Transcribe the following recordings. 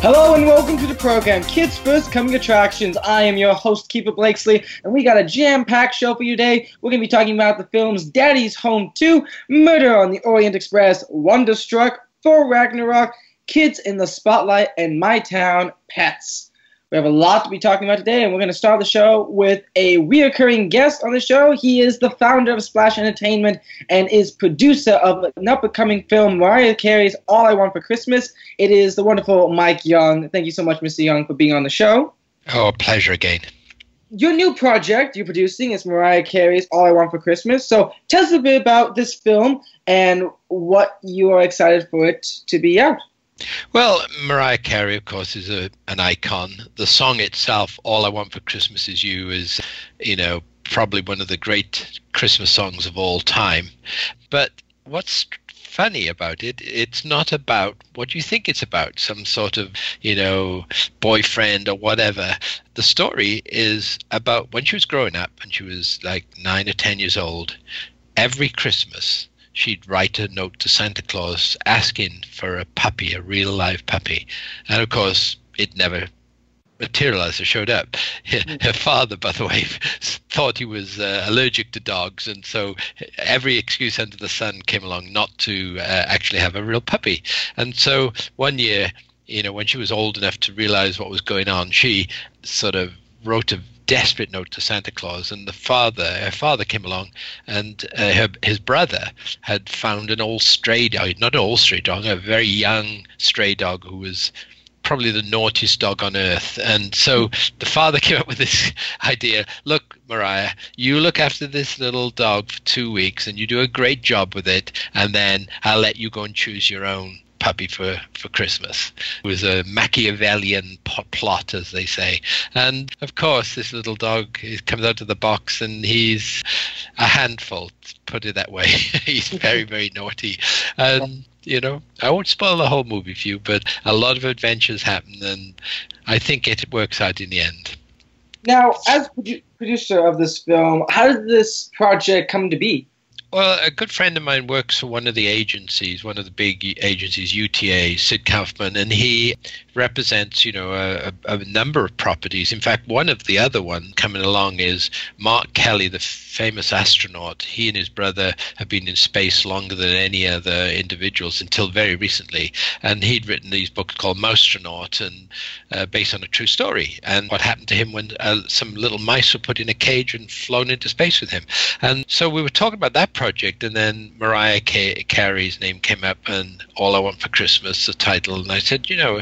Hello and welcome to the program, Kids First Coming Attractions. I am your host, Keeper Blakesley, and we got a jam-packed show for you today. We're going to be talking about the films Daddy's Home 2, Murder on the Orient Express, Wonderstruck, Thor Ragnarok, Kids in the Spotlight, and My Town Pets. We have a lot to be talking about today, and we're going to start the show with a reoccurring guest on the show. He is the founder of Splash Entertainment and is producer of an up-and-coming film, Mariah Carey's All I Want for Christmas. It is the wonderful Mike Young. Thank you so much, Mr. Young, for being on the show. Oh, pleasure again. Your new project you're producing is Mariah Carey's All I Want for Christmas. So tell us a bit about this film and what you are excited for it to be out. Well, Mariah Carey, of course, is a, an icon. The song itself, All I Want for Christmas Is You, is, you know, probably one of the great Christmas songs of all time. But what's funny about it, it's not about what you think it's about, some sort of, you know, boyfriend or whatever. The story is about when she was growing up and she was like nine or 10 years old, every Christmas she'd write a note to Santa Claus asking for a puppy, a real live puppy. And of course, it never materialized or showed up. Her father, by the way, thought he was uh, allergic to dogs, and so every excuse under the sun came along not to uh, actually have a real puppy. And so one year, you know, when she was old enough to realize what was going on, she sort of wrote a desperate note to Santa Claus, and the father, her father, came along, and uh, her, his brother had found an old stray dog, not an old stray dog, a very young stray dog who was probably the naughtiest dog on earth. And so the father came up with this idea look, Mariah, you look after this little dog for two weeks and you do a great job with it, and then I'll let you go and choose your own puppy for, for Christmas. It was a Machiavellian plot, as they say. And of course, this little dog comes out of the box and he's a handful, put it that way. he's very, very naughty. And, you know, I won't spoil the whole movie for you, but a lot of adventures happen, and I think it works out in the end. Now, as produ- producer of this film, how did this project come to be? Well, a good friend of mine works for one of the agencies, one of the big agencies, UTA, Sid Kaufman, and he represents, you know, a, a, number of properties. In fact, one of the other one coming along is Mark Kelly, the famous astronaut. He and his brother have been in space longer than any other individuals until very recently, and he'd written these books called Mousetronaut, and uh, based on a true story, and what happened to him when uh, some little mice were put in a cage and flown into space with him. And so we were talking about that project, and then Mariah Carey's name came up, and All I Want for Christmas, the title, and I said, you know,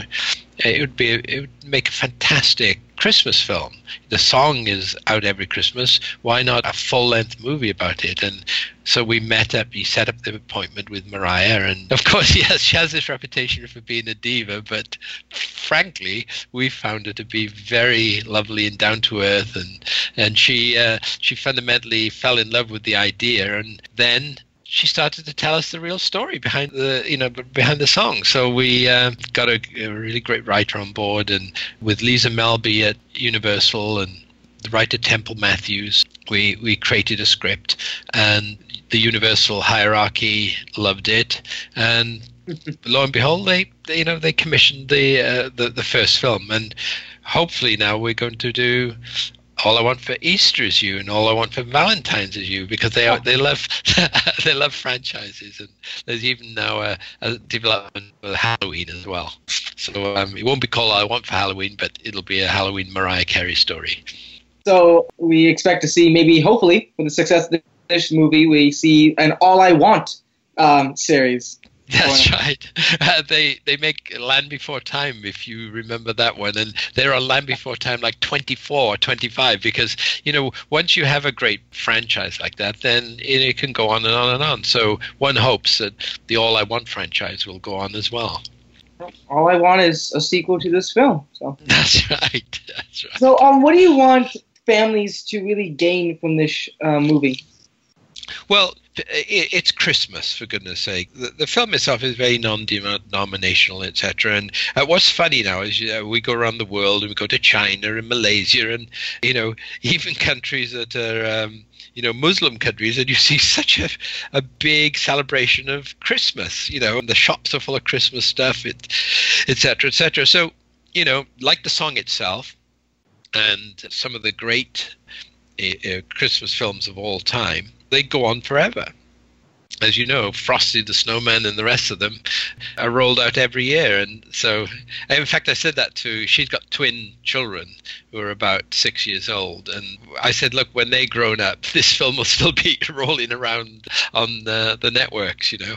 it would be it would make a fantastic Christmas film. The song is out every Christmas. Why not a full length movie about it? And so we met up. He set up the appointment with Mariah, and of course, yes, she has this reputation for being a diva. But frankly, we found her to be very lovely and down to earth, and and she uh, she fundamentally fell in love with the idea, and then she started to tell us the real story behind the you know behind the song. So we uh, got a, a, really great writer on board, and with Lisa Melby at Universal and the writer Temple Mathews, we we created a script, and the Universal hierarchy loved it, and lo and behold, they, they you know they commissioned the, uh, the the first film, and hopefully now we're going to do all I want for Easter is you, and all I want for Valentine's is you, because they are, they love they love franchises, and there's even now a, a development for Halloween as well. So um, it won't be called All I Want for Halloween, but it'll be a Halloween Mariah Carey story. So we expect to see maybe, hopefully, with the success of this movie, we see an All I Want um, series. That's right. Uh, they they make Land Before Time, if you remember that one, and they're on Land Before Time like 24 or 25 because you know once you have a great franchise like that, then it, it can go on and on and on. So one hopes that the All I Want franchise will go on as well. All I want is a sequel to this film. So that's right. That's right. So um, what do you want families to really gain from this uh, movie? Well, it's Christmas for goodness sake. The, the film itself is very non-denominational, etc. And uh, what's funny now is uh, we go around the world and we go to China and Malaysia and you know even countries that are um, you know Muslim countries, and you see such a, a big celebration of Christmas. You know, and the shops are full of Christmas stuff, etc. etc. So you know, like the song itself, and some of the great uh, Christmas films of all time they go on forever. As you know, Frosty the Snowman and the rest of them are rolled out every year. And so, in fact, I said that to, she's got twin children who are about six years old. And I said, look, when they're grown up, this film will still be rolling around on the, the networks, you know.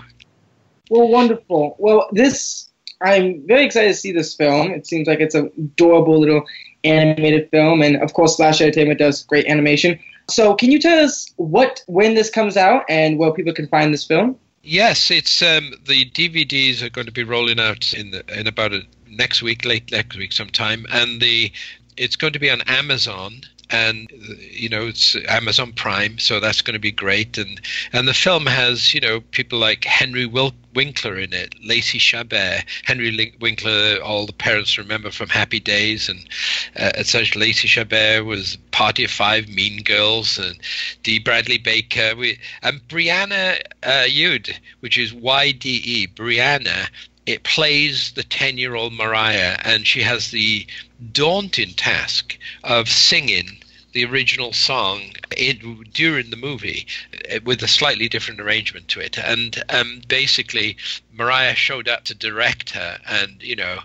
Well, wonderful. Well, this, I'm very excited to see this film. It seems like it's an adorable little animated film. And of course, Splash Entertainment does great animation. So, can you tell us what when this comes out and where people can find this film? Yes, it's um, the DVDs are going to be rolling out in the, in about a, next week, late next week sometime, and the it's going to be on Amazon and you know it's Amazon Prime, so that's going to be great. And and the film has you know people like Henry Wil- Winkler in it, Lacey Chabert, Henry Winkler. All the parents remember from Happy Days, and uh, such. Lacey Chabert was Party of Five, Mean Girls, and Dee Bradley Baker. We, and Breanna uh, Yde, which is Y D E, Breanna it plays the 10 year old Mariah, and she has the daunting task of singing the original song in, during the movie uh, with a slightly different arrangement to it. And um, basically, Mariah showed up to direct her. And, you know,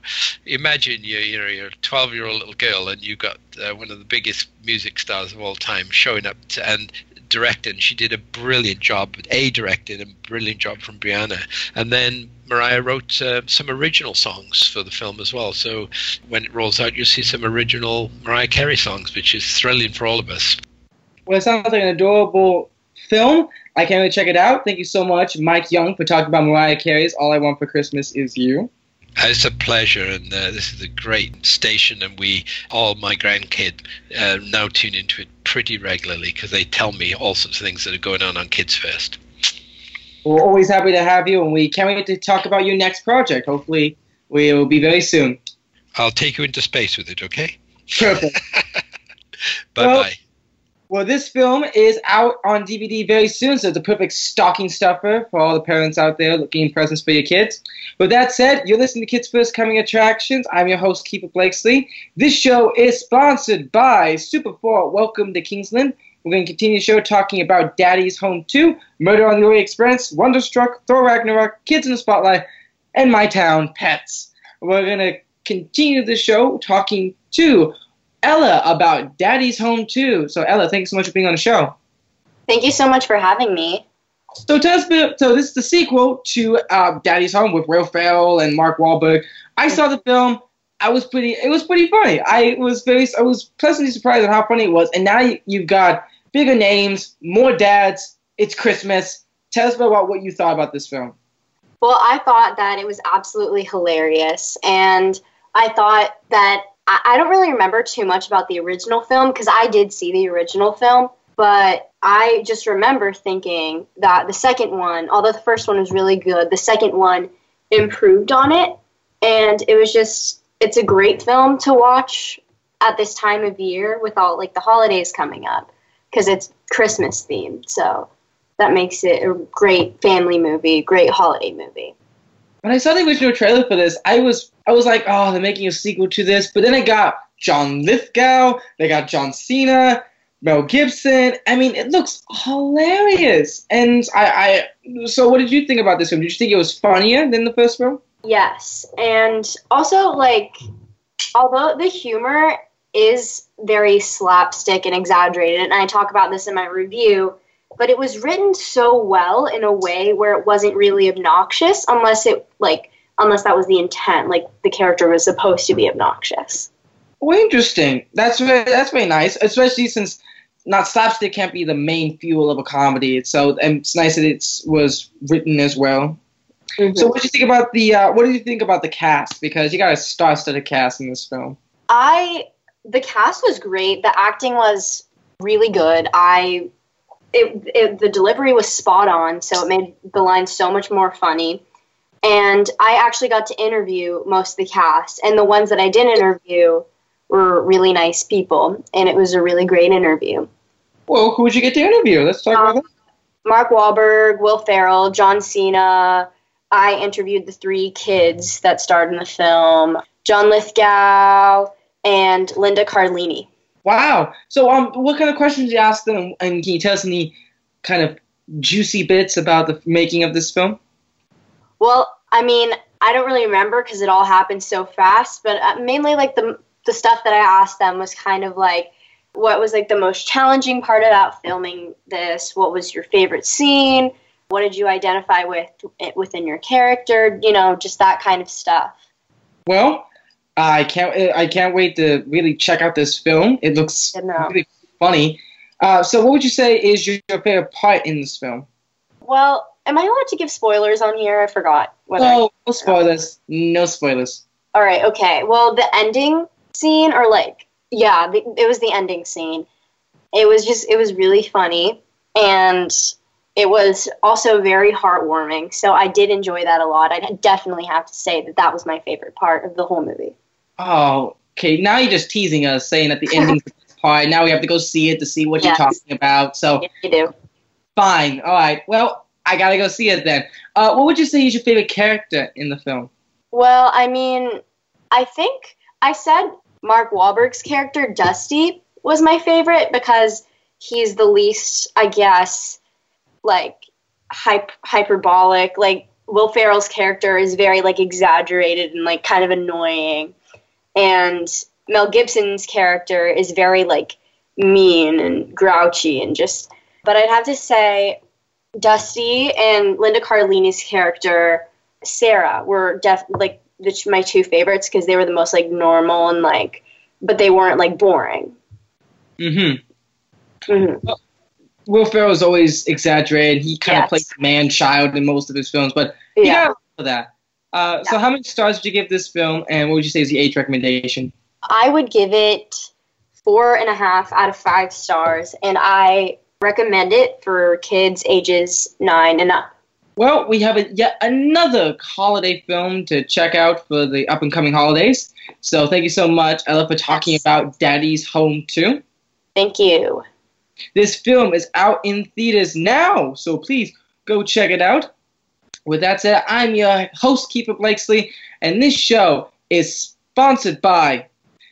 imagine you, you know, you're a 12 year old little girl and you've got uh, one of the biggest music stars of all time showing up to, and directing. She did a brilliant job, A directed a brilliant job from Breanna. And then Mariah wrote uh, some original songs for the film as well. So when it rolls out, you'll see some original Mariah Carey songs, which is thrilling for all of us. Well, it sounds like an adorable film. I can't wait really check it out. Thank you so much, Mike Young, for talking about Mariah Carey's All I Want for Christmas Is You. It's a pleasure, and uh, this is a great station, and we, all my grandkids, uh, now tune into it pretty regularly because they tell me all sorts of things that are going on on Kids First. We're always happy to have you, and we can't wait to talk about your next project. Hopefully, we will be very soon. I'll take you into space with it, okay? Perfect. bye bye. Well, this film is out on DVD very soon, so it's a perfect stocking stuffer for all the parents out there looking presents for your kids. With that said, you're listening to Kids First Coming Attractions. I'm your host, Keeper Blakesley. This show is sponsored by Super 4 Welcome to Kingsland. We're going to continue the show talking about Daddy's Home 2, Murder on the Orient Express, Wonderstruck, Thor Ragnarok, Kids in the Spotlight, and My Town Pets. We're going to continue the show talking to Ella about Daddy's Home 2. So, Ella, thank you so much for being on the show. Thank you so much for having me. So, tell us, so this is the sequel to uh, Daddy's Home with Ferrell and Mark Wahlberg. I saw the film. I was pretty. It was pretty funny. I was very. I was pleasantly surprised at how funny it was. And now you've got bigger names, more dads. It's Christmas. Tell us about what you thought about this film. Well, I thought that it was absolutely hilarious, and I thought that I, I don't really remember too much about the original film because I did see the original film, but I just remember thinking that the second one, although the first one was really good, the second one improved on it. And it was just, it's a great film to watch at this time of year with all like the holidays coming up because it's Christmas themed. So that makes it a great family movie, great holiday movie when I saw the original trailer for this, I was I was like, oh, they're making a sequel to this. But then I got John Lithgow, they got John Cena, Mel Gibson. I mean, it looks hilarious. And I, I so what did you think about this film? Did you think it was funnier than the first film? Yes, and also like, although the humor is very slapstick and exaggerated, and I talk about this in my review but it was written so well in a way where it wasn't really obnoxious unless it like unless that was the intent like the character was supposed to be obnoxious. Well interesting. That's very that's very nice especially since not slapstick can't be the main fuel of a comedy. So and it's nice that it was written as well. Mm-hmm. so what do you think about the uh, what do you think about the cast? Because you got a star-studded cast in this film. I the cast was great. The acting was really good. I it, it the delivery was spot on, so it made the line so much more funny. And I actually got to interview most of the cast, and the ones that I didn't interview were really nice people, and it was a really great interview. Well, who would you get to interview? Let's talk um, about that. Mark Wahlberg, Will Ferrell, John Cena. I interviewed the three kids that starred in the film John Lithgow and Linda Cardellini. Wow. So, um, what kind of questions did you ask them, and can you tell us any kind of juicy bits about the making of this film? Well, I mean, I don't really remember because it all happened so fast, but uh, mainly like the the stuff that I asked them was kind of like what was like the most challenging part about filming this? What was your favorite scene? What did you identify with within your character? You know, just that kind of stuff. Well, I can't I can't wait to really check out this film. It looks really funny. Uh, so, what would you say is your, your favorite part in this film? Well, am I allowed to give spoilers on here? I forgot. No, no spoilers. No spoilers. All right. Okay. Well, the ending scene, or like, yeah, the, it was the ending scene. It was just, it was really funny, and it was also very heartwarming. So I did enjoy that a lot. I definitely have to say that that was my favorite part of the whole movie. Oh, okay. Now you're just teasing us, saying that the ending's part. Now we have to go see it to see what yes. you're talking about. So yes, you do. Fine. All right. Well, I gotta go see it then. Uh, what would you say is your favorite character in the film? Well, I mean, I think I said Mark Wahlberg's character Dusty was my favorite because he's the least, I guess, like hype, hyperbolic. Like Will Ferrell's character is very like exaggerated and like kind of annoying, and Mel Gibson's character is very like mean and grouchy and just. But I'd have to say, Dusty and Linda Cardellini's character Sarah were def like the, my two favorites because they were the most like normal and like, but they weren't like boring. Mm-hmm. Mm-hmm. Will Ferrell is always exaggerated. He kind yes. of plays man child in most of his films, but he yeah. got for that. Uh, yeah. So, how many stars would you give this film, and what would you say is the age recommendation? I would give it four and a half out of five stars, and I recommend it for kids ages nine and up. Well, we have a, yet another holiday film to check out for the up and coming holidays. So, thank you so much, Ella, for talking yes. about Daddy's Home 2. Thank you. This film is out in theaters now, so please go check it out. With that said, I'm your host, Keeper Blakesley, and this show is sponsored by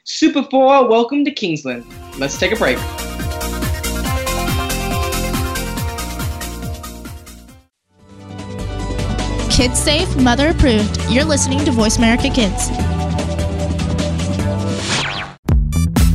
Super 4 Welcome to Kingsland. Let's take a break. Kids safe, mother approved. You're listening to Voice America Kids.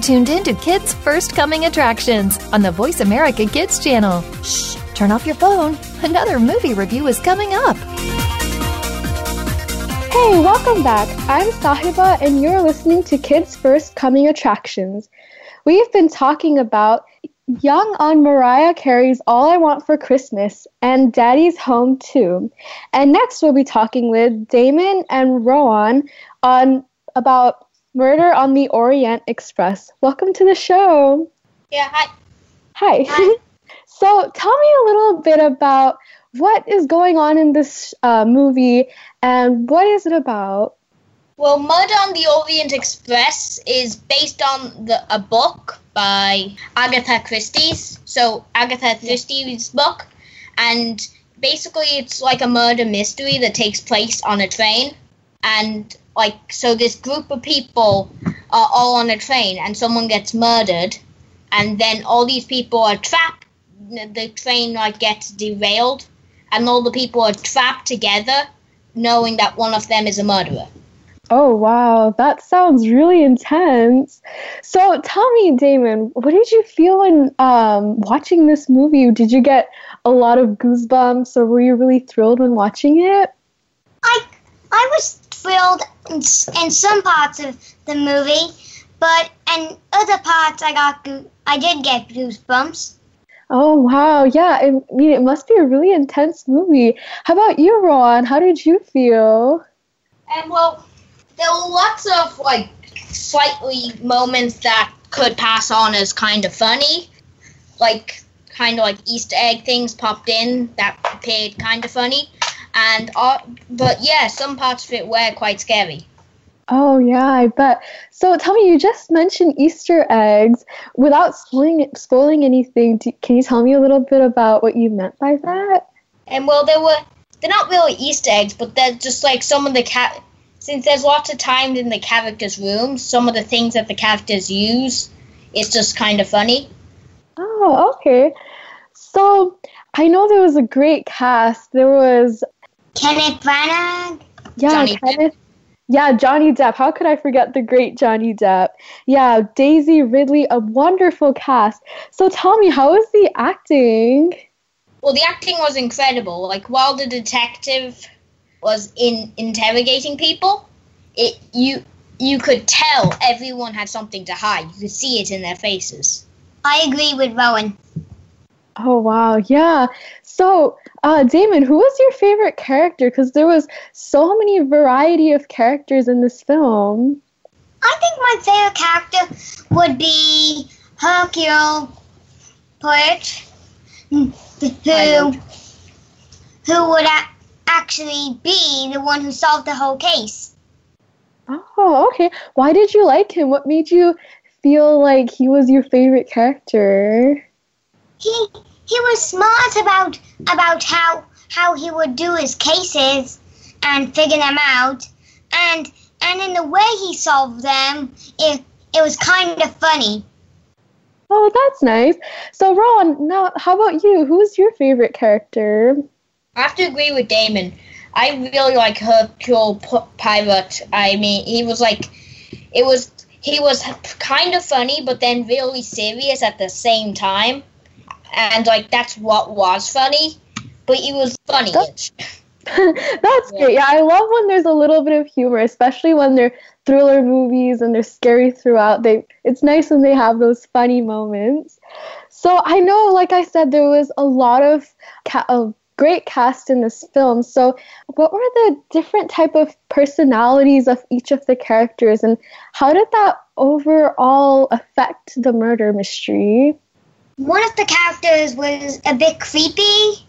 Tuned in to Kids First Coming Attractions on the Voice America Kids channel. Shh, turn off your phone. Another movie review is coming up. Hey, welcome back. I'm Sahiba, and you're listening to Kids First Coming Attractions. We've been talking about Young on Mariah Carey's All I Want for Christmas and Daddy's Home Too. And next we'll be talking with Damon and Rowan on about Murder on the Orient Express. Welcome to the show. Yeah, hi. Hi. Hi. so tell me a little bit about what is going on in this uh, movie and what is it about? Well, Murder on the Orient Express is based on the, a book by Agatha Christie's. So Agatha Christie's book, and basically it's like a murder mystery that takes place on a train, and like so this group of people are all on a train, and someone gets murdered, and then all these people are trapped. The train like gets derailed, and all the people are trapped together, knowing that one of them is a murderer. Oh, wow. That sounds really intense. So tell me, Damon, what did you feel when um, watching this movie? Did you get a lot of goosebumps or were you really thrilled when watching it? I I was thrilled in, in some parts of the movie, but in other parts I got goo- I did get goosebumps. Oh, wow. Yeah, I mean, it must be a really intense movie. How about you, Ron? How did you feel? And well, there were lots of like slightly moments that could pass on as kind of funny, like kind of like Easter egg things popped in that appeared kind of funny, and uh, but yeah, some parts of it were quite scary. Oh, yeah, I bet. So tell me, you just mentioned Easter eggs. Without spoiling, spoiling anything, do, can you tell me a little bit about what you meant by that? And well, there were they're not really Easter eggs, but they're just like some of the cat. Since there's lots of times in the characters' rooms, some of the things that the characters use, it's just kind of funny. Oh, okay. So I know there was a great cast. There was Kenneth Branagh, yeah, Johnny Depp. Yeah, Johnny Depp. How could I forget the great Johnny Depp? Yeah, Daisy Ridley, a wonderful cast. So tell me, how was the acting? Well, the acting was incredible. Like while the detective was in interrogating people, it you you could tell everyone had something to hide. You could see it in their faces. I agree with Rowan. Oh wow, yeah. So, uh, Damon, who was your favorite character? Because there was so many variety of characters in this film. I think my favorite character would be Hercule Poirot, who who would a- actually be the one who solved the whole case. Oh, okay. Why did you like him? What made you feel like he was your favorite character? He he was smart about about how how he would do his cases and figure them out, and and in the way he solved them, it it was kind of funny. Oh, that's nice. So, Ron, now how about you? Who's your favorite character? I have to agree with Damon. I really like Hercule P- Poirot. I mean, he was like, it was he was kind of funny, but then really serious at the same time, and like that's what was funny. But it was funny. That's great. Yeah, I love when there's a little bit of humor, especially when they're thriller movies and they're scary throughout. They it's nice when they have those funny moments. So I know, like I said, there was a lot of ca- a great cast in this film. So what were the different type of personalities of each of the characters, and how did that overall affect the murder mystery? One of the characters was a bit creepy,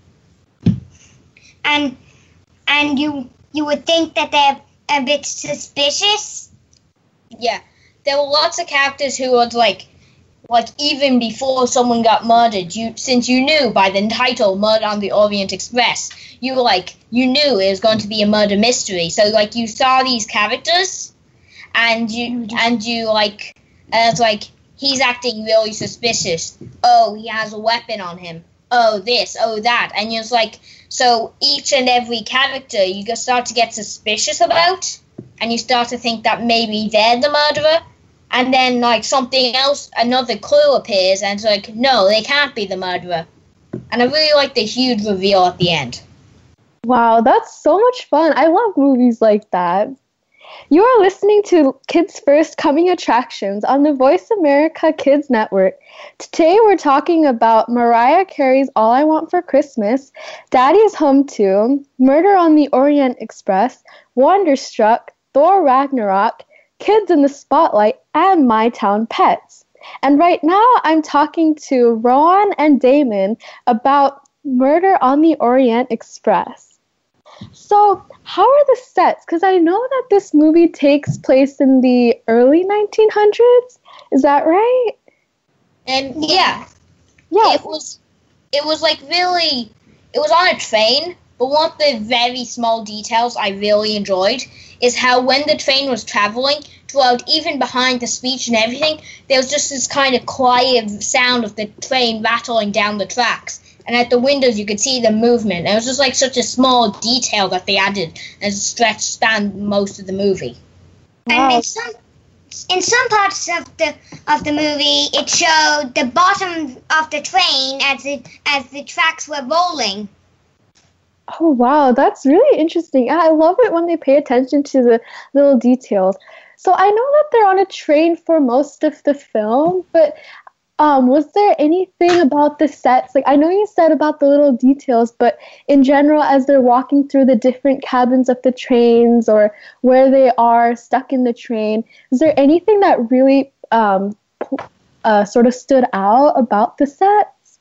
and and you you would think that they're a bit suspicious. Yeah, there were lots of characters who was like, like even before someone got murdered, you since you knew by the title "Murder on the Orient Express," you were like you knew it was going to be a murder mystery. So like you saw these characters, and you mm-hmm. and you like, and it's like he's acting really suspicious. Oh, he has a weapon on him. Oh, this. Oh, that. And it's like so each and every character you just start to get suspicious about, and you start to think that maybe they're the murderer and then like something else another clue appears and it's like no they can't be the murderer and i really like the huge reveal at the end Wow, that's so much fun. I love movies like that. You are listening to Kids First Coming Attractions on the Voice America Kids Network. Today we're talking about Mariah Carey's All I Want for Christmas, Daddy's Home 2, Murder on the Orient Express, Wonderstruck, Thor Ragnarok, Kids in the Spotlight, and My Town Pets. And right now, I'm talking to Rowan and Damon about Murder on the Orient Express. So, how are the sets? Because I know that this movie takes place in the early 1900s. Is that right? And yeah, Yeah. it was it was like really it was on a train but one of the very small details i really enjoyed is how when the train was traveling throughout even behind the speech and everything there was just this kind of quiet sound of the train rattling down the tracks and at the windows you could see the movement it was just like such a small detail that they added and stretched stretch span most of the movie And in some in some parts of the of the movie, it showed the bottom of the train as it as the tracks were rolling. Oh, wow. That's really interesting. I love it when they pay attention to the little details. So, I know that they're on a train for most of the film, but um, was there anything about the sets? Like, I know you said about the little details, but in general, as they're walking through the different cabins of the trains or where they are stuck in the train, is there anything that really um, uh, sort of stood out about the sets?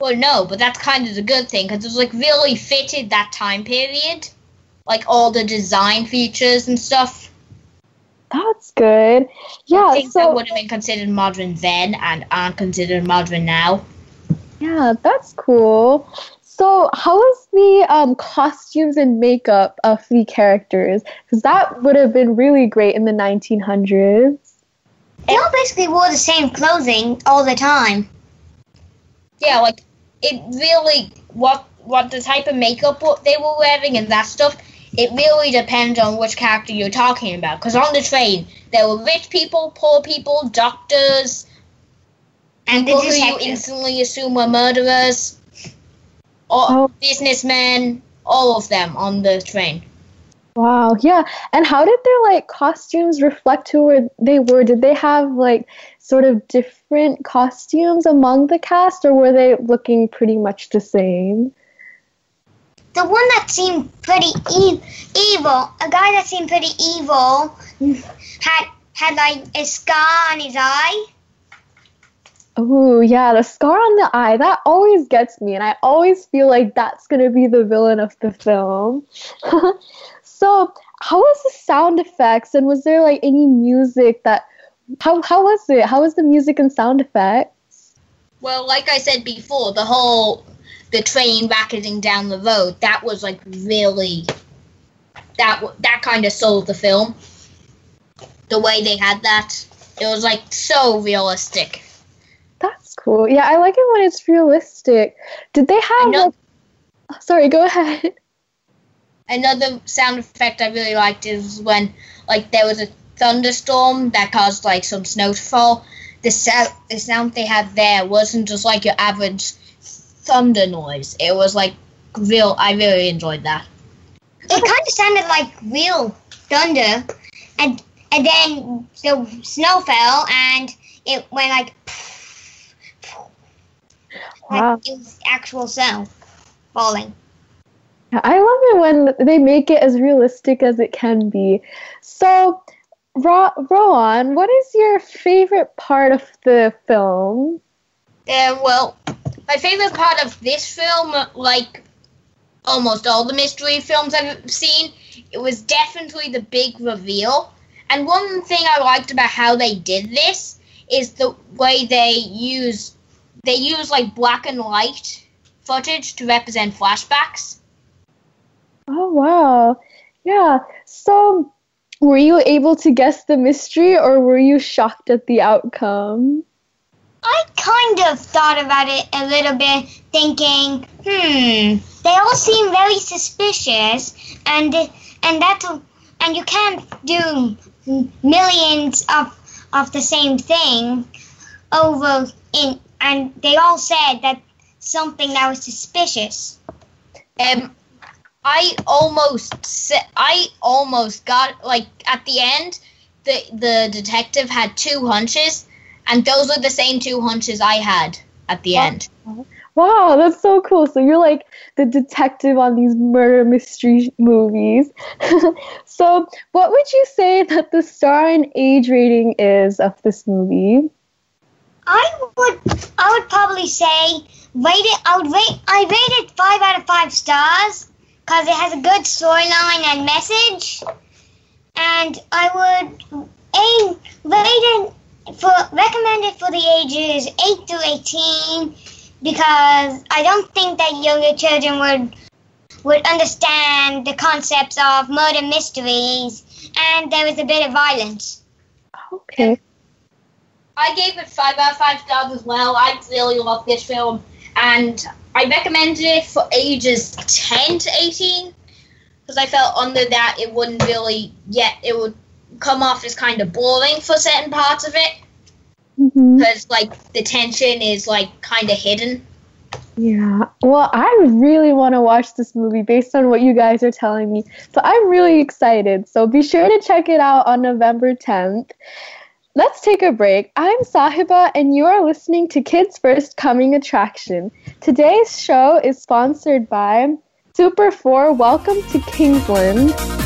Well, no, but that's kind of the good thing because it was like really fitted that time period, like all the design features and stuff. That's good. Yeah, things that so would have been considered modern then and aren't considered modern now. yeah, that's cool. So, how was the um, costumes and makeup of the characters? Because that would have been really great in the 1900s. They all basically wore the same clothing all the time. Yeah, like it really what what the type of makeup what they were wearing and that stuff. It really depends on which character you're talking about. Because on the train, there were rich people, poor people, doctors, And people who you instantly assume were murderers, or Oh. businessmen, all of them on the train. Wow, yeah. And how did their like costumes reflect who they were? Did they have like sort of different costumes among the cast, or were they looking pretty much the same? The one that seemed pretty e- evil, a guy that seemed pretty evil, had had like a scar on his eye. Oh, yeah, the scar on the eye, that always gets me, and I always feel like that's going to be the villain of the film. so, how was the sound effects, and was there like any music that. How, how was it? How was the music and sound effects? Well, like I said before, the whole the train racketing down the road that was like really that that kind of sold the film. The way they had that, it was like so realistic. That's cool. Yeah, I like it when it's realistic. Did they have. know- like- sorry, go ahead. Another sound effect I really liked is when like there was a thunderstorm that caused like some snow to fall. The sound the sound they had there wasn't just like your average thunder noise. It was like real. I really enjoyed that. It kind of sounded like real thunder, and and then the snow fell and it went like. like Wow. it was actual snow falling. I love it when they make it as realistic as it can be. So, Ro- Rowan, what is your favorite part of the film? Uh, well, my favorite part of this film, like almost all the mystery films I've seen, it was definitely the big reveal. And one thing I liked about how they did this is the way they use they use like black and white footage to represent flashbacks. Oh, wow. Yeah. So, were you able to guess the mystery or were you shocked at the outcome? I kind of thought about it a little bit, thinking, hmm, they all seem very suspicious, and and that's and you can't do millions of of the same thing over in, and they all said that something that was suspicious. Um, I almost I almost got like at the end, the the detective had two hunches, and those were the same two hunches I had at the end. Wow, that's so cool. So you're like the detective on these murder mystery movies. so, what would you say that the star and age rating is of this movie? I would I would probably say rate it. I would rate I rate it five out of five stars because it has a good storyline and message. And I would aim rate it for recommend it for the ages eight to eighteen because I don't think that younger children would would understand the concepts of murder mysteries and there was a bit of violence. Okay. I gave it five out of five stars as well. I really love this film, and I recommended it for ages ten to eighteen because I felt under that it wouldn't really yet it would come off as kind of boring for certain parts of it mm-hmm. because like the tension is like kind of hidden. Yeah. Well, I really want to watch this movie based on what you guys are telling me. So I'm really excited. So be sure to check it out on November 10th. Let's take a break. I'm Sahiba, and you are listening to Kids First Coming Attraction. Today's show is sponsored by Super 4 Welcome to Kingsland.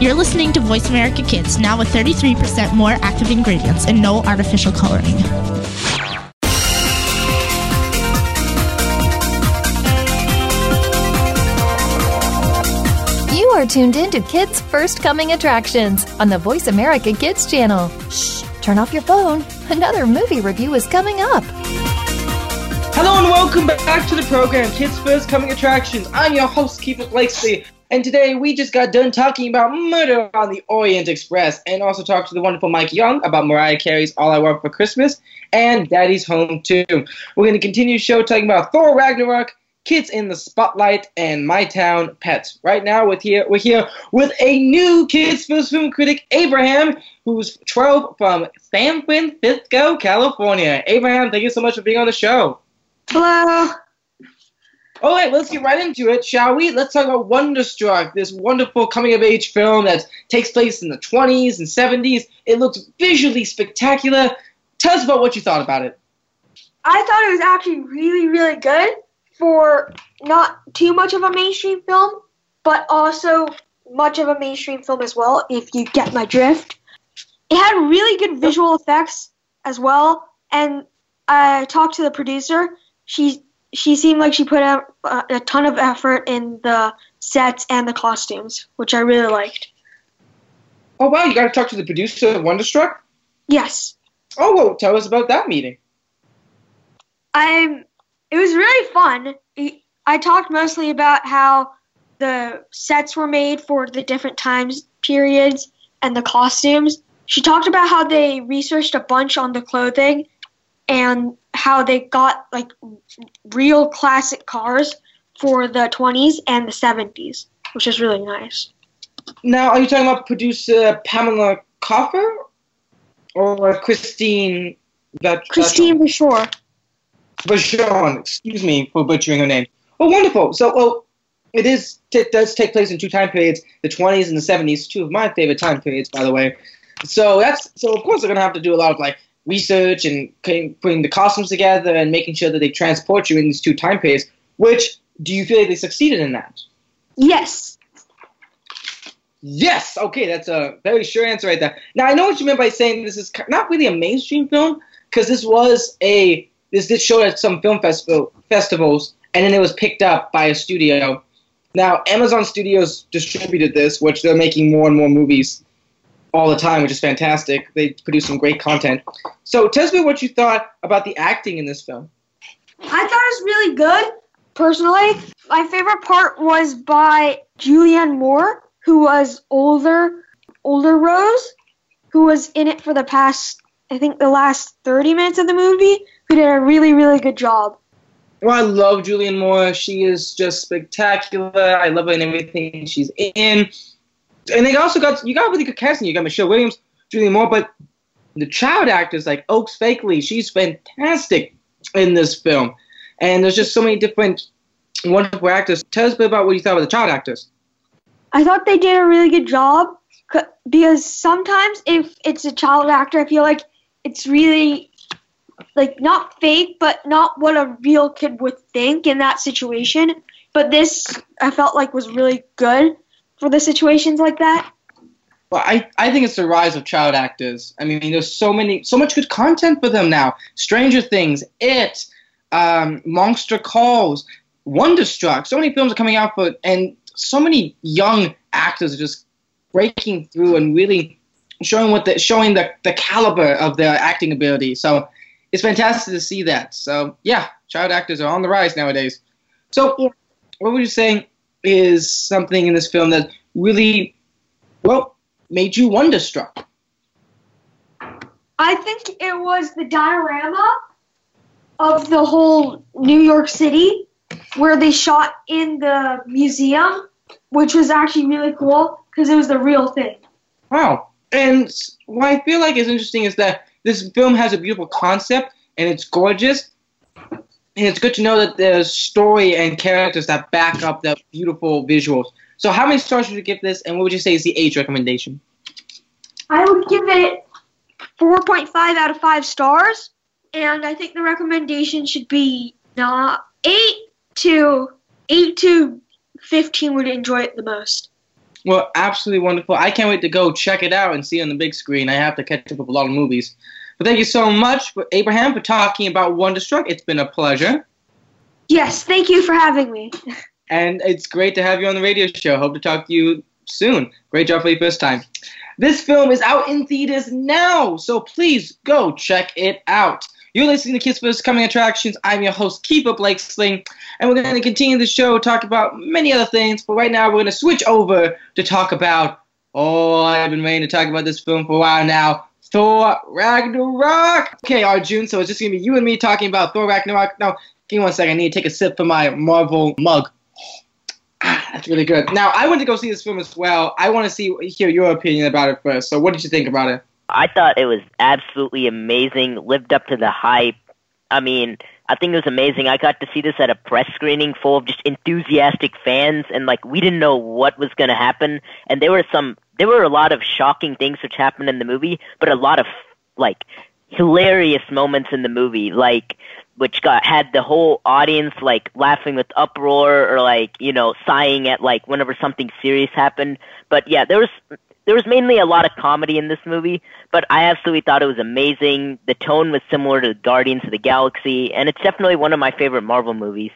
You're listening to Voice America Kids, now with 33% more active ingredients and no artificial coloring. You are tuned in to Kids First Coming Attractions on the Voice America Kids channel. Shh, turn off your phone. Another movie review is coming up. Hello and welcome back to the program, Kids First Coming Attractions. I'm your host, Keeper Blakesley, and today we just got done talking about Murder on the Orient Express, and also talked to the wonderful Mike Young about Mariah Carey's All I Want for Christmas and Daddy's Home Too. We're going to continue the show talking about Thor Ragnarok, Kids in the Spotlight, and My Town Pets. Right now, with here we're here with a new Kids Film critic, Abraham, who's 12 from San Francisco, California. Abraham, thank you so much for being on the show. Hello. All right, let's get right into it, shall we? Let's talk about Wonderstruck, this wonderful coming of age film that takes place in the 20s and 70s. It looks visually spectacular. Tell us about what you thought about it. I thought it was actually really, really good for not too much of a mainstream film, but also much of a mainstream film as well, if you get my drift. It had really good visual effects as well, and I talked to the producer. She she seemed like she put out a, a ton of effort in the sets and the costumes, which I really liked. Oh, wow, you got to talk to the producer of Wonderstruck? Yes, Oh, well, tell us about that meeting. I'm. It was really fun. I talked mostly about how the sets were made for the different times periods and the costumes. She talked about how they researched a bunch on the clothing and how they got like real classic cars for the 20s and the 70s, which is really nice. Now, are you talking about producer Pamela Koffler or Christine? That Christine Bashore. Vachon, excuse me for butchering her name. Oh, wonderful. So, well, it is it does take place in two time periods, the 20s and the 70s, two of my favorite time periods, by the way. So that's so of course they're gonna have to do a lot of like research and putting, putting the costumes together and making sure that they transport you in these two time periods. Which do you feel like they succeeded in that? Yes. Yes. Okay, that's a very sure answer right there. Now I know what you meant by saying this is not really a mainstream film because this was a this did show at some film festival festivals and then it was picked up by a studio. Now Amazon Studios distributed this, which they're making more and more movies all the time, which is fantastic. They produce some great content. So tell me what you thought about the acting in this film. I thought it was really good. Personally, my favorite part was by Julianne Moore, who was older, older Rose, who was in it for the past, I think, the last 30 minutes of the movie, who did a really, really good job. Well, I love Julianne Moore. She is just spectacular. I love her in everything she's in. And they also got you got really good casting. You got Michelle Williams, Julianne Moore, but the child actors like Oakes Fegley, she's fantastic in this film. And there's just so many different wonderful actors. Tell us a bit about what you thought about the child actors. I thought they did a really good job because sometimes if it's a child actor, I feel like it's really like not fake, but not what a real kid would think in that situation. But this I felt like was really good for the situations like that. Well, I, I think it's the rise of child actors. I mean, there's so many, so much good content for them now. Stranger Things, It, um, Monster Calls, Wonderstruck. So many films are coming out for, and so many young actors are just breaking through and really showing what the showing the, the caliber of their acting ability. So it's fantastic to see that. So yeah, child actors are on the rise nowadays. So yeah. what were you say is something in this film that really, well, made you wonderstruck? I think it was the diorama of the whole New York City where they shot in the museum, which was actually really cool because it was the real thing. Wow. And what I feel like is interesting is that this film has a beautiful concept and it's gorgeous. And it's good to know that there's story and characters that back up the beautiful visuals. So, how many stars would you give this, and what would you say is the age recommendation? I would give it 4.5 out of 5 stars, and I think the recommendation should be not 8 to 8 to 15 would enjoy it the most. Well, absolutely wonderful. I can't wait to go check it out and see it on the big screen. I have to catch up with a lot of movies. But thank you so much, for Abraham, for talking about Wonderstruck. It's been a pleasure. Yes, thank you for having me. and it's great to have you on the radio show. Hope to talk to you soon. Great job for your first time. This film is out in theaters now, so please go check it out. You're listening to Kids First Coming Attractions. I'm your host, Kiva Blakesley, and we're going to continue the show, talk about many other things, but right now we're going to switch over to talk about, oh, I've been waiting to talk about this film for a while now, Thor Ragnarok. Okay, Arjun, so it's just gonna be you and me talking about Thor Ragnarok. Now, give me one second. I need to take a sip from my Marvel mug. Ah, that's really good. Now, I went to go see this film as well. I want to see hear your opinion about it first. So, what did you think about it? I thought it was absolutely amazing. Lived up to the hype. I mean, I think it was amazing. I got to see this at a press screening full of just enthusiastic fans, and like we didn't know what was going to happen. And there were some there were a lot of shocking things which happened in the movie, but a lot of like hilarious moments in the movie, like which got had the whole audience like laughing with uproar or like you know sighing at like whenever something serious happened. But yeah, there was there was mainly a lot of comedy in this movie, but I absolutely thought it was amazing. The tone was similar to Guardians of the Galaxy, and it's definitely one of my favorite Marvel movies.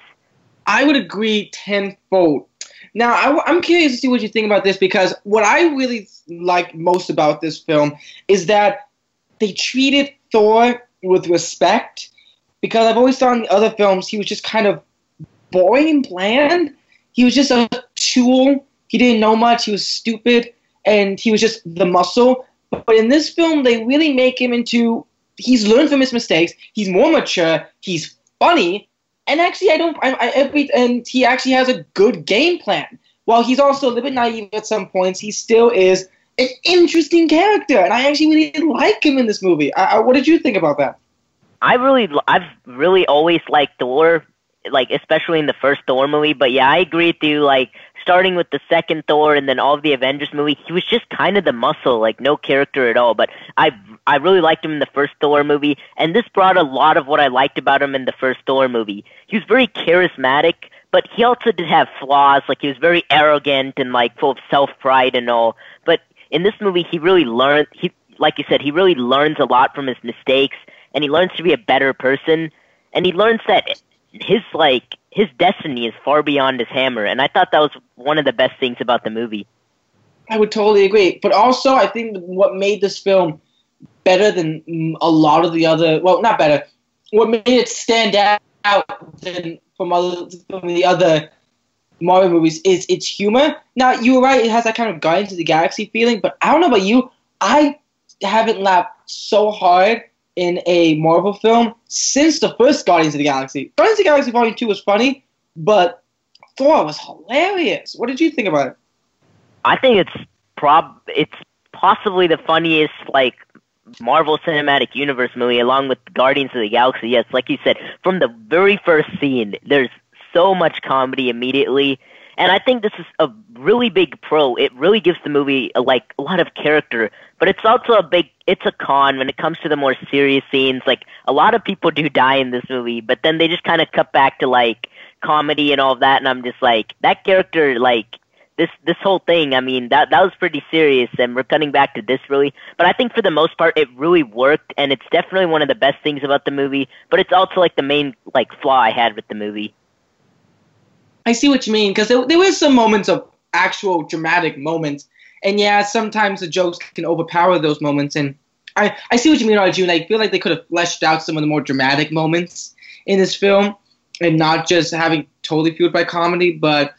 I would agree tenfold. Now, I, am curious to see what you think about this because what I really like most about this film is that they treated Thor with respect. Because I've always thought in the other films he was just kind of boring and bland. He was just a tool. He didn't know much. He was stupid, and he was just the muscle. But in this film, they really make him into. He's learned from his mistakes. He's more mature. He's funny, and actually, I don't. I, I, every, and he actually has a good game plan. While he's also a little bit naive at some points, he still is an interesting character, and I actually really like him in this movie. I, what did you think about that? I really, I've really always liked Thor. like especially in the first Thor movie. But yeah, I agree with you. Like starting with the second Thor and then all of the Avengers movie, he was just kind of the muscle, like no character at all. But I I really liked him in the first Thor movie, and this brought a lot of what I liked about him in the first Thor movie. He was very charismatic, but he also did have flaws. Like he was very arrogant and like full of self pride and all. But in this movie, he really learned. He like you said, he really learns a lot from his mistakes, and he learns to be a better person, and he learns that his like his destiny is far beyond his hammer, and I thought that was one of the best things about the movie. I would totally agree, but also I think what made this film better than mm, a lot of the other, well, not better, what made it stand out than from other from the other Marvel movies is its humor. Now you were right; it has that kind of Guardians of the Galaxy feeling, but I don't know about you. I haven't laughed so hard in a Marvel film since the first Guardians of the Galaxy. Guardians of the Galaxy Volume 2 was funny, but Thor was hilarious. What did you think about it? I think it's prob it's possibly the funniest like Marvel Cinematic Universe movie along with Guardians of the Galaxy. Yes, like you said, from the very first scene, there's so much comedy immediately. And I think this is a really big pro. It really gives the movie a, like a lot of character, but it's also a big it's a con when it comes to the more serious scenes. Like a lot of people do die in this movie, but then they just kind of cut back to like comedy and all of that and I'm just like that character like this this whole thing, I mean, that that was pretty serious, and we're cutting back to this really. But I think for the most part, it really worked, and it's definitely one of the best things about the movie. But it's also like the main like flaw I had with the movie. I see what you mean because there, there were some moments of actual dramatic moments, and yeah, sometimes the jokes can overpower those moments. And I I see what you mean, Arjun. I feel like they could have fleshed out some of the more dramatic moments in this film, and not just having totally fueled by comedy, but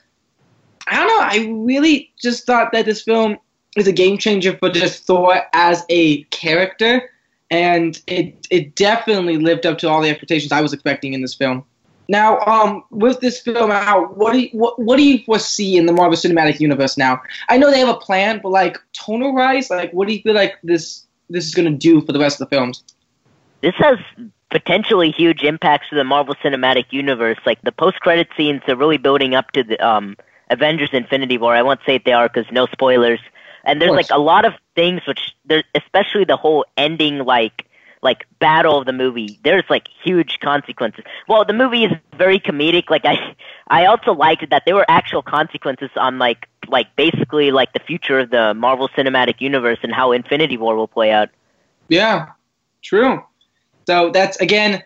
I don't know. I really just thought that this film is a game changer for just Thor as a character, and it it definitely lived up to all the expectations I was expecting in this film. Now, um, with this film out, what do you, what, what do you foresee in the Marvel Cinematic Universe now? I know they have a plan, but like tonal rise, like what do you feel like this this is going to do for the rest of the films? This has potentially huge impacts to the Marvel Cinematic Universe. Like the post credit scenes are really building up to the um Avengers Infinity War. I won't say if they are because no spoilers. And there's like a lot of things which especially the whole ending like like battle of the movie. There's like huge consequences. Well, the movie is very comedic. Like I I also liked that there were actual consequences on like like basically like the future of the Marvel Cinematic Universe and how Infinity War will play out. Yeah. True. So that's again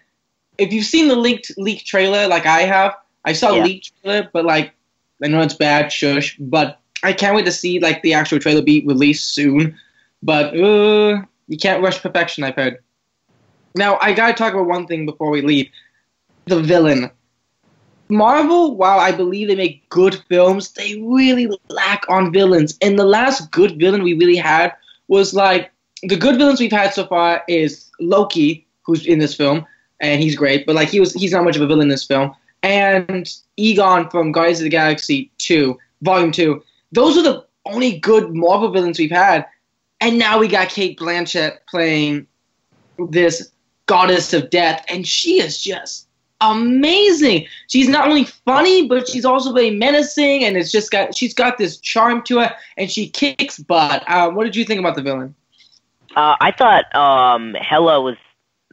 if you've seen the leaked leaked trailer like I have, I saw yeah. leaked trailer, but like I know it's bad, shush, but I can't wait to see like the actual trailer be released soon. But uh, you can't rush perfection, I've heard. Now I gotta talk about one thing before we leave: the villain. Marvel, while I believe they make good films, they really lack on villains. And the last good villain we really had was like the good villains we've had so far is Loki, who's in this film, and he's great, but like he was he's not much of a villain in this film and Ego from Guardians of the Galaxy 2, Volume 2. Those are the only good Marvel villains we've had. And now we got Cate Blanchett playing this goddess of death, and she is just amazing. She's not only funny, but she's also very menacing, and it's just got she's got this charm to her, and she kicks butt. Uh, what did you think about the villain? Uh, I thought um, Hela was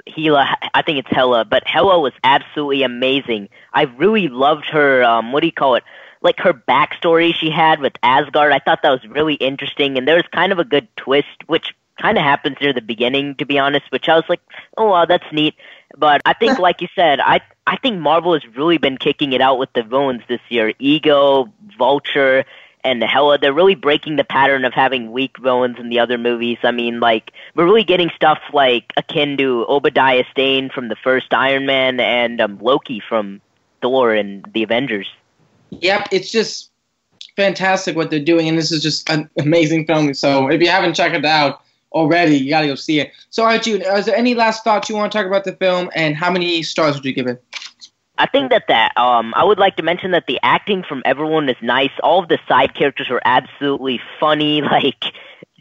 Hela, I think it's Hela, but Hela was absolutely amazing. I really loved her. Um, what do you call it? Like her backstory she had with Asgard. I thought that was really interesting, and there was kind of a good twist, which kind of happens near the beginning, to be honest. Which I was like, oh wow, that's neat. But I think, like you said, I I think Marvel has really been kicking it out with the villains this year. Ego, Vulture, and Hela, they're really breaking the pattern of having weak villains in the other movies. I mean, like, we're really getting stuff like akin to Obadiah Stane from the first Iron Man and um, Loki from Thor and the Avengers. Yep, it's just fantastic what they're doing, and this is just an amazing film. So if you haven't checked it out already, you gotta go see it. So, Arjun, is there any last thoughts you want to talk about the film, and how many stars would you give it? I think that that um, I would like to mention that the acting from everyone is nice. All of the side characters are absolutely funny. Like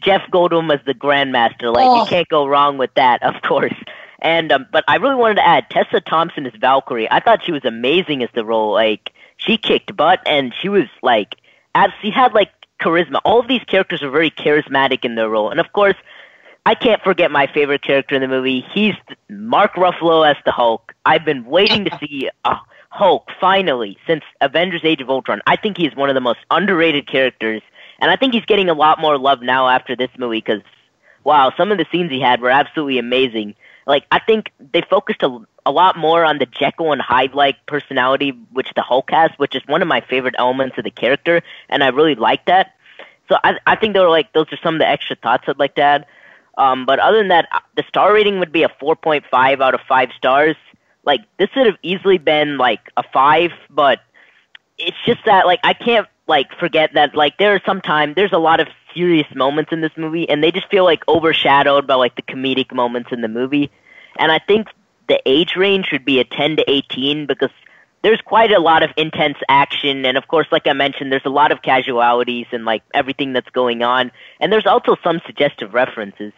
Jeff Goldblum as the Grandmaster, like oh. you can't go wrong with that, of course. And um, but I really wanted to add Tessa Thompson as Valkyrie. I thought she was amazing as the role. Like she kicked butt, and she was like, she had like charisma. All of these characters are very charismatic in their role, and of course, I can't forget my favorite character in the movie. He's Mark Ruffalo as the Hulk. I've been waiting to see a Hulk finally since Avengers: Age of Ultron. I think he's one of the most underrated characters, and I think he's getting a lot more love now after this movie because wow, some of the scenes he had were absolutely amazing. Like I think they focused a, a lot more on the Jekyll and Hyde like personality which the Hulk has, which is one of my favorite elements of the character, and I really like that. So I I think they were like those are some of the extra thoughts I'd like to add. Um, but other than that, the star rating would be a 4.5 out of 5 stars. Like, this would have easily been, like, a 5, but it's just that, like, I can't, like, forget that, like, there are some time, there's a lot of serious moments in this movie, and they just feel, like, overshadowed by, like, the comedic moments in the movie. And I think the age range should be a 10 to 18 because there's quite a lot of intense action and of course like i mentioned there's a lot of casualities and like everything that's going on and there's also some suggestive references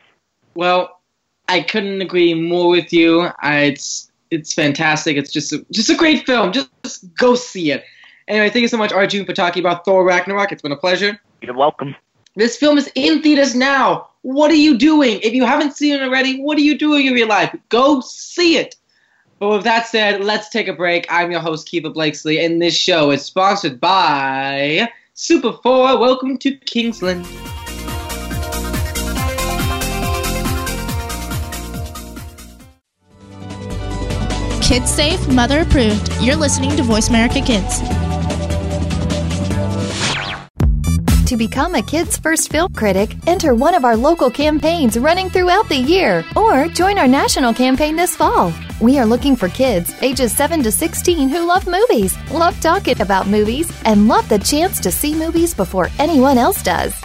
Well, I couldn't agree more with you. I, it's it's fantastic. It's just a, just a great film. Just, just go see it. Anyway, thank you so much, Arjun, for talking about Thor Ragnarok. It's been a pleasure. you're welcome This film is in theaters now. What are you doing? If you haven't seen it already, what are you doing in your life? Go see it. But with that said, let's take a break. I'm your host, Kiva Blakesley, and this show is sponsored by Super 4. Welcome to Kingsland. Kids safe, mother approved. You're listening to Voice America Kids. To become a Kids First Film Critic, enter one of our local campaigns running throughout the year or join our national campaign this fall. We are looking for kids ages 7 to 16 who love movies, love talking about movies, and love the chance to see movies before anyone else does.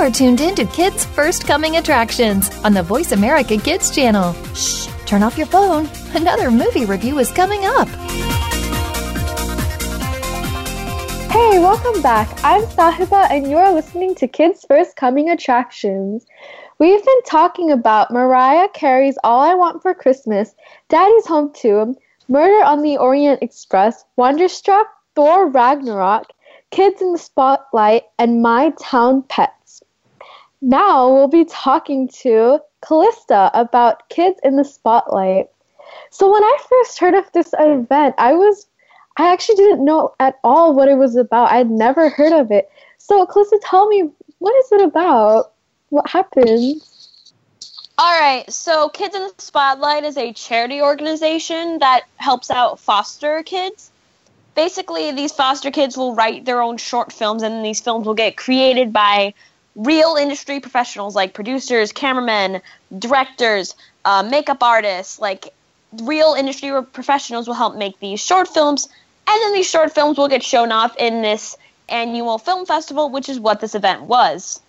Are tuned in to Kids First Coming Attractions on the Voice America Kids channel. Shh, turn off your phone. Another movie review is coming up. Hey, welcome back. I'm Sahiba, and you're listening to Kids First Coming Attractions. We've been talking about Mariah Carey's All I Want for Christmas, Daddy's Home 2, Murder on the Orient Express, Wonderstruck, Thor Ragnarok, Kids in the Spotlight, and My Town Pets. Now we'll be talking to Callista about Kids in the Spotlight. So when I first heard of this event, I was I actually didn't know at all what it was about. I'd never heard of it. So Callista, tell me what is it about? What happens? All right, so Kids in the Spotlight is a charity organization that helps out foster kids. Basically, these foster kids will write their own short films, and these films will get created by real industry professionals like producers, cameramen, directors, uh, makeup artists. Like, real industry professionals will help make these short films, and then these short films will get shown off in this annual film festival, which is what this event was.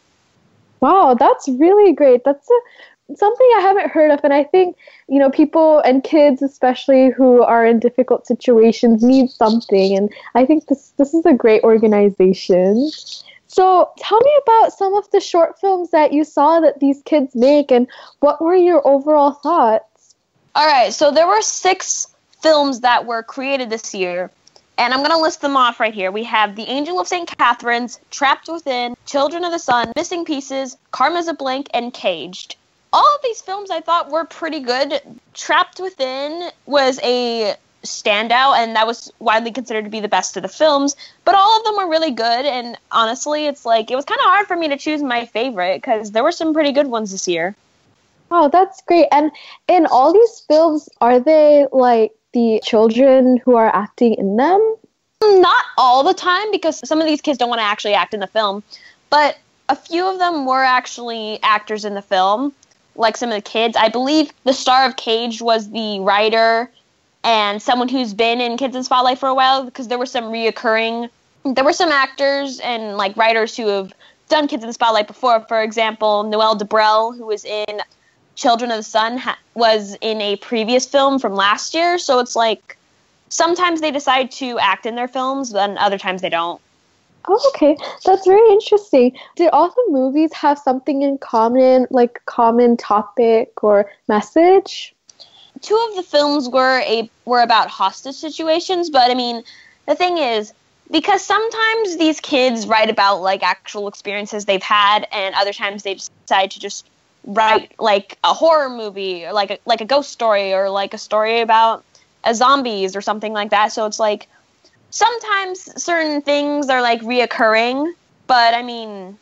Wow, that's really great. That's a, something I haven't heard of, and I think you know people and kids, especially who are in difficult situations, need something. And I think this this is a great organization. So tell me about some of the short films that you saw that these kids make, and what were your overall thoughts? All right, so there were six films that were created this year, and I'm going to list them off right here. We have The Angel of St. Catherine's, Trapped Within, Children of the Sun, Missing Pieces, Karma's a Blank, and Caged. all of these films I thought were pretty good. Trapped Within was a standout, and that was widely considered to be the best of the films. But all of them were really good, and honestly, it's like it was kind of hard for me to choose my favorite because there were some pretty good ones this year. Oh, that's great. And in all these films, are they like the children who are acting in them? Not all the time because some of these kids don't want to actually act in the film, but a few of them were actually actors in the film, like some of the kids. I believe the star of Cage was the writer and someone who's been in Kids in Spotlight for a while because there were some reoccurring there were some actors and like writers who have done Kids in Spotlight before. For example, Noelle Debrel, who was in Children of the Sun, ha- was in a previous film from last year. So it's like sometimes they decide to act in their films, then other times they don't. Oh, okay. That's very interesting. Did all the movies have something in common, like common topic or message? Two of the films were a were about hostage situations, but I mean, the thing is because sometimes these kids write about like actual experiences they've had, and other times they decide to just write like a horror movie or like a, like a ghost story or like a story about a zombies or something like that. So it's like sometimes certain things are like reoccurring, but I mean,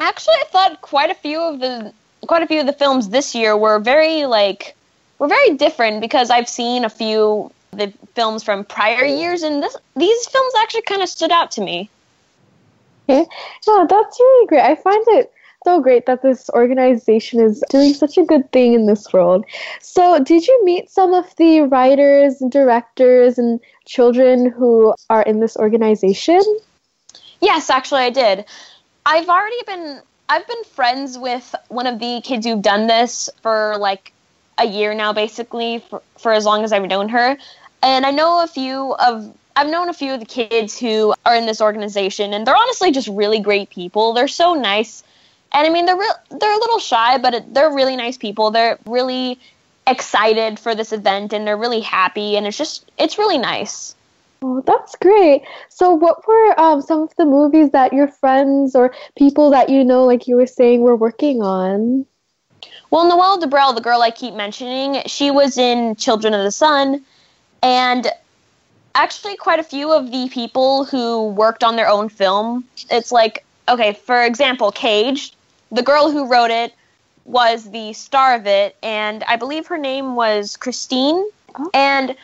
actually, I thought quite a few of the quite a few of the films this year were very like were very different because I've seen a few the films from prior years, and this these films actually kind of stood out to me. Yeah, yeah, that's really great. I find it so great that this organization is doing such a good thing in this world. So, did you meet some of the writers and directors and children who are in this organization? Yes, actually, I did. I've already been I've been friends with one of the kids who've done this for like a year now, basically, for, for as long as I've known her. And I know a few of I've known a few of the kids who are in this organization, and they're honestly just really great people. They're so nice, and I mean they're real, they're a little shy, but it, they're really nice people. They're really excited for this event, and they're really happy, and it's just it's really nice. Oh, that's great. So, what were um, some of the movies that your friends or people that you know, like you were saying, were working on? Well, Noelle Debrel, the girl I keep mentioning, she was in Children of the Sun, and actually quite a few of the people who worked on their own film. It's like, okay, for example, Cage, the girl who wrote it was the star of it, and I believe her name was Christine. Oh. And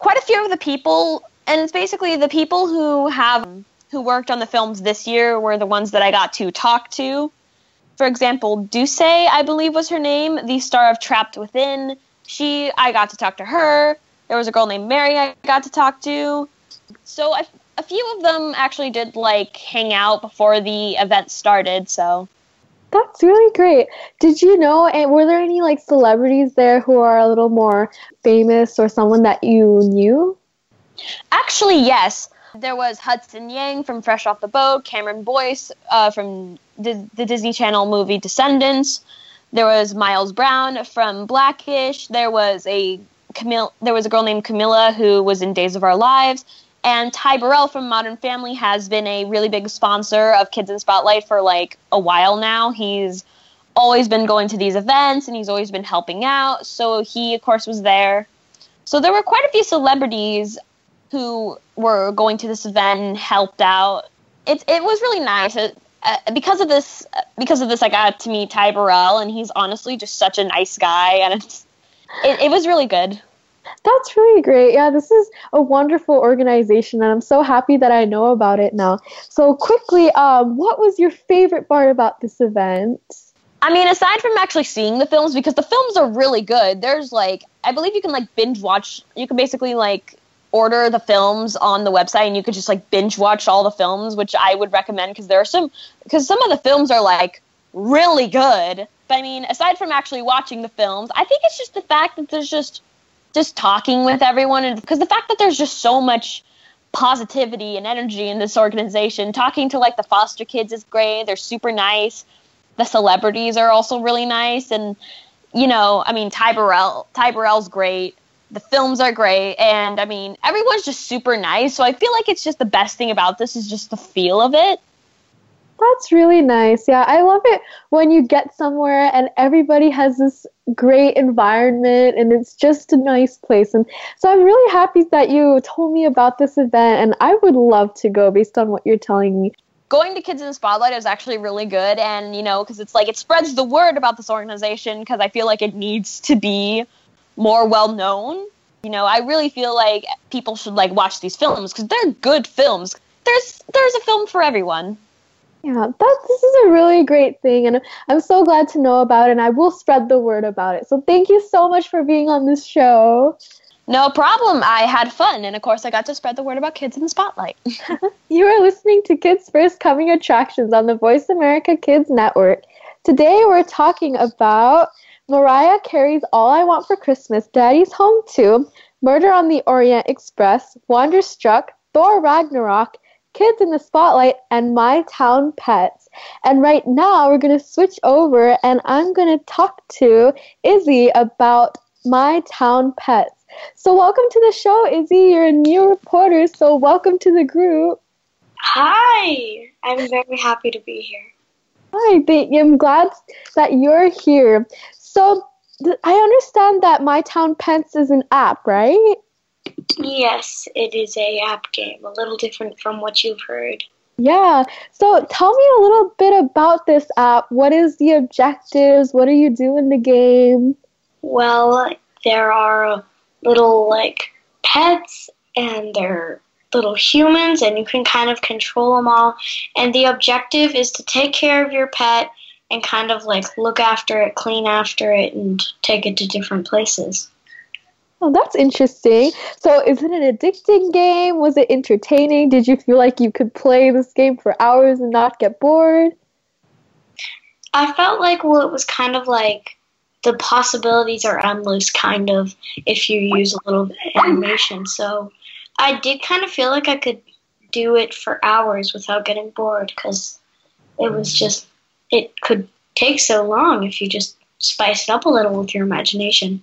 quite a few of the people, and it's basically the people who have who worked on the films this year were the ones that I got to talk to for example, Duce, I believe was her name, the star of Trapped Within. She, I got to talk to her. There was a girl named Mary I got to talk to. So I, a few of them actually did like hang out before the event started. So that's really great. Did you know? And were there any like celebrities there who are a little more famous or someone that you knew? Actually, yes. There was Hudson Yang from Fresh Off the Boat, Cameron Boyce uh, from the, the Disney Channel movie Descendants. There was Miles Brown from Blackish. There was a Camille. There was a girl named Camilla who was in Days of Our Lives. And Ty Burrell from Modern Family has been a really big sponsor of Kids in Spotlight for like a while now. He's always been going to these events and he's always been helping out. So he, of course, was there. So there were quite a few celebrities who were going to this event and helped out. It it was really nice. It, uh, because of this, because of this, I got to meet Ty Burrell, and he's honestly just such a nice guy, and it's it, it was really good. That's really great. Yeah, this is a wonderful organization, and I'm so happy that I know about it now. So, quickly, um, what was your favorite part about this event? I mean, aside from actually seeing the films, because the films are really good. There's like, I believe you can like binge watch. You can basically like order the films on the website and you could just like binge watch all the films which i would recommend because there are some because some of the films are like really good. But i mean aside from actually watching the films i think it's just the fact that there's just just talking with everyone and because the fact that there's just so much positivity and energy in this organization. Talking to like the foster kids is great. They're super nice. The celebrities are also really nice. And you know i mean ty burrell ty burrell's great the films are great and i mean everyone's just super nice so i feel like it's just the best thing about this is just the feel of it That's really nice. Yeah, I love it when you get somewhere and everybody has this great environment and it's just a nice place. And so I'm really happy that you told me about this event and I would love to go based on what you're telling me. Going to Kids in the Spotlight is actually really good, and you know, because it's like it spreads the word about this organization because I feel like it needs to be more well known. You know, I really feel like people should like watch these films because they're good films. There's there's a film for everyone. Yeah, that this is a really great thing, and I'm so glad to know about it. And I will spread the word about it. So thank you so much for being on this show. No problem. I had fun, and of course, I got to spread the word about kids in the spotlight. you are listening to Kids First Coming Attractions on the Voice America Kids Network. Today, we're talking about Mariah Carey's All I Want for Christmas, Daddy's Home 2, Murder on the Orient Express, Wonderstruck, Thor Ragnarok, Kids in the Spotlight, and My Town Pets. And right now, we're going to switch over and I'm going to talk to Izzy about My Town Pets. So, welcome to the show, Izzy. You're a new reporter, so welcome to the group. Hi, I'm very happy to be here. Hi, I'm glad that you're here. So, I understand that My Town Pets is an app, right? Yes, it is a app game, a little different from what you've heard. Yeah. So tell me a little bit about this app. What is the objectives? What do you do in the game? Well, there are little like pets and they're little humans and you can kind of control them all. And the objective is to take care of your pet and kind of like look after it, clean after it and take it to different places. Oh, that's interesting. So, is it an addicting game? Was it entertaining? Did you feel like you could play this game for hours and not get bored? I felt like well, it was kind of like the possibilities are endless, kind of, if you use a little animation. So, I did kind of feel like I could do it for hours without getting bored because it was just, it could take so long if you just spice it up a little with your imagination.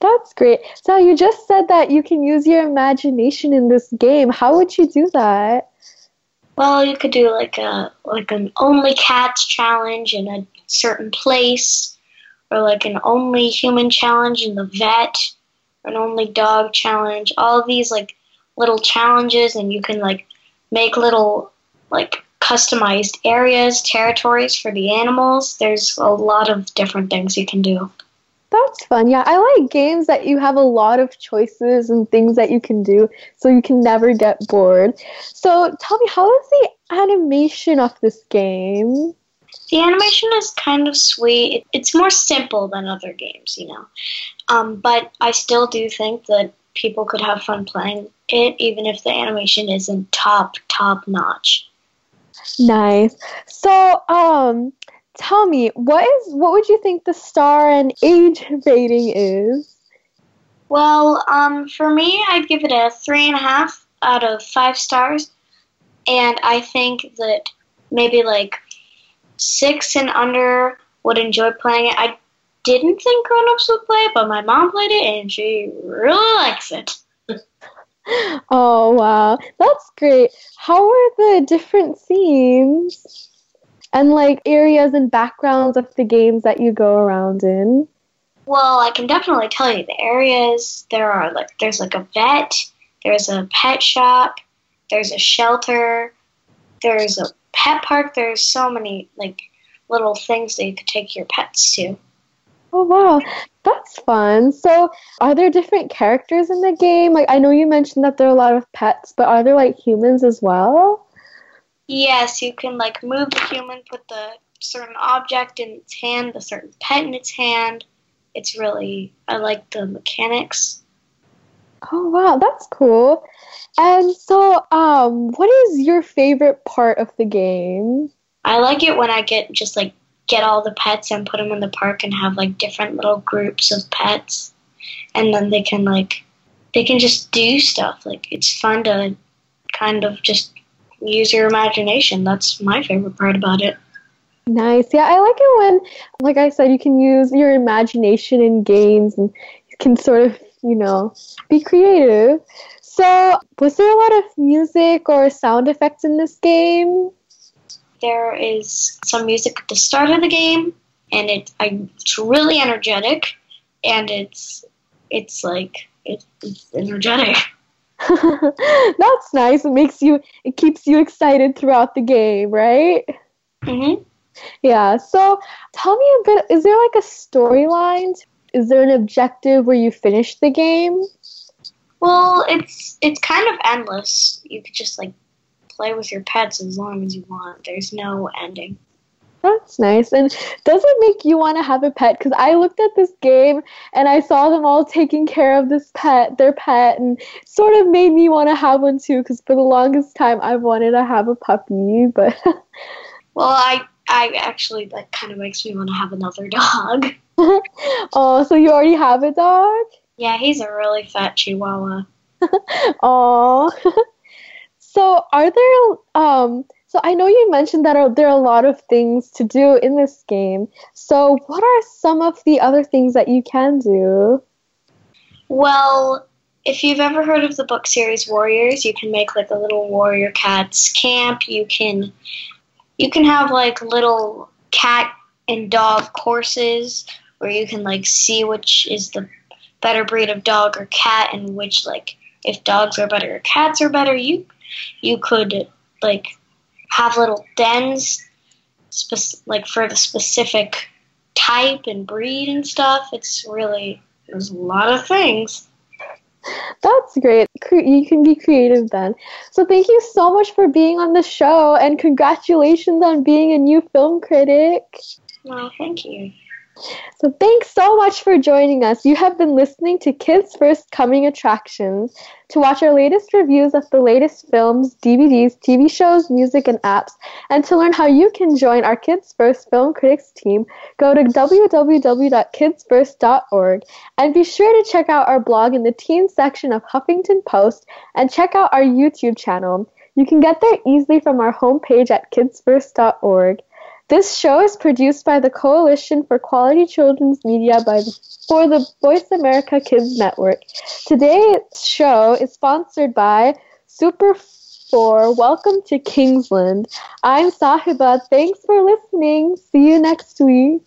That's great. So you just said that you can use your imagination in this game. How would you do that? Well, you could do like a like an only cats challenge in a certain place, or like an only human challenge in the vet, or an only dog challenge. All these like little challenges, and you can like make little like customized areas, territories for the animals. There's a lot of different things you can do. That's fun. Yeah, I like games that you have a lot of choices and things that you can do so you can never get bored. So tell me, how is the animation of this game? The animation is kind of sweet. It's more simple than other games, you know. Um, but I still do think that people could have fun playing it, even if the animation isn't top, top notch. Nice. So, um, tell me what is what would you think the star and age rating is? Well, um, for me, I'd give it a three and a half out of five stars, and I think that maybe like six and under would enjoy playing it. I didn't think grown-ups would play it, but my mom played it and she really likes it. oh wow, that's great. How are the different scenes? and like areas and backgrounds of the games that you go around in? Well, I can definitely tell you the areas. There are like there's like a vet, there's a pet shop, there's a shelter, there's a pet park. There's so many like little things that you could take your pets to. Oh wow, that's fun. So, are there different characters in the game? Like I know you mentioned that there are a lot of pets, but are there like humans as well? Yes, you can like move the human, put the certain object in its hand, the certain pet in its hand. It's really I like the mechanics. Oh wow, that's cool. And so, um, what is your favorite part of the game? I like it when I get just like get all the pets and put them in the park and have like different little groups of pets, and then they can like they can just do stuff. Like it's fun to kind of just use your imagination. That's my favorite part about it. Nice. Yeah, I like it when, like I said, you can use your imagination in games and you can sort of, you know, be creative. So, was there a lot of music or sound effects in this game? There is some music at the start of the game, and it I, it's really energetic, and it's it's like it, it's energetic. That's nice. It makes you it keeps you excited throughout the game, right? Mhm. Yeah. So tell me a bit is there like a storyline? Is there an objective where you finish the game? Well, it's it's kind of endless. You could just like play with your pets as long as you want. There's no ending. That's nice. And does it make you want to have a pet? Because I looked at this game and I saw them all taking care of this pet, their pet, and sort of made me want to have one too. Because for the longest time, I've wanted to have a puppy, but. well, I I actually that kind of makes me want to have another dog. oh, so you already have a dog? Yeah, he's a really fat Chihuahua. Oh. So, are there um? So I know you mentioned that are, there are a lot of things to do in this game. So what are some of the other things that you can do? Well, if you've ever heard of the book series Warriors, you can make like a little warrior cats camp. You can you can have like little cat and dog courses where you can like see which is the better breed of dog or cat and which like if dogs are better or cats are better. You you could like have little dens, spec- like for the specific type and breed and stuff. It's really there's a lot of things. That's great. You can be creative then. So thank you so much for being on the show and congratulations on being a new film critic. Well, thank you. So thanks so much for joining us. You have been listening to Kids First Coming Attractions. To watch our latest reviews of the latest films, DVDs, TV shows, music, and apps, and to learn how you can join our Kids First Film Critics team, go to www.kidsfirst.org and be sure to check out our blog in the teen section of Huffington Post and check out our YouTube channel. You can get there easily from our homepage at kidsfirst.org. This show is produced by the Coalition for Quality Children's Media by for the Voice America Kids Network. Today's show is sponsored by Super 4 Welcome to Kingsland. I'm Sahiba. Thanks for listening. See you next week.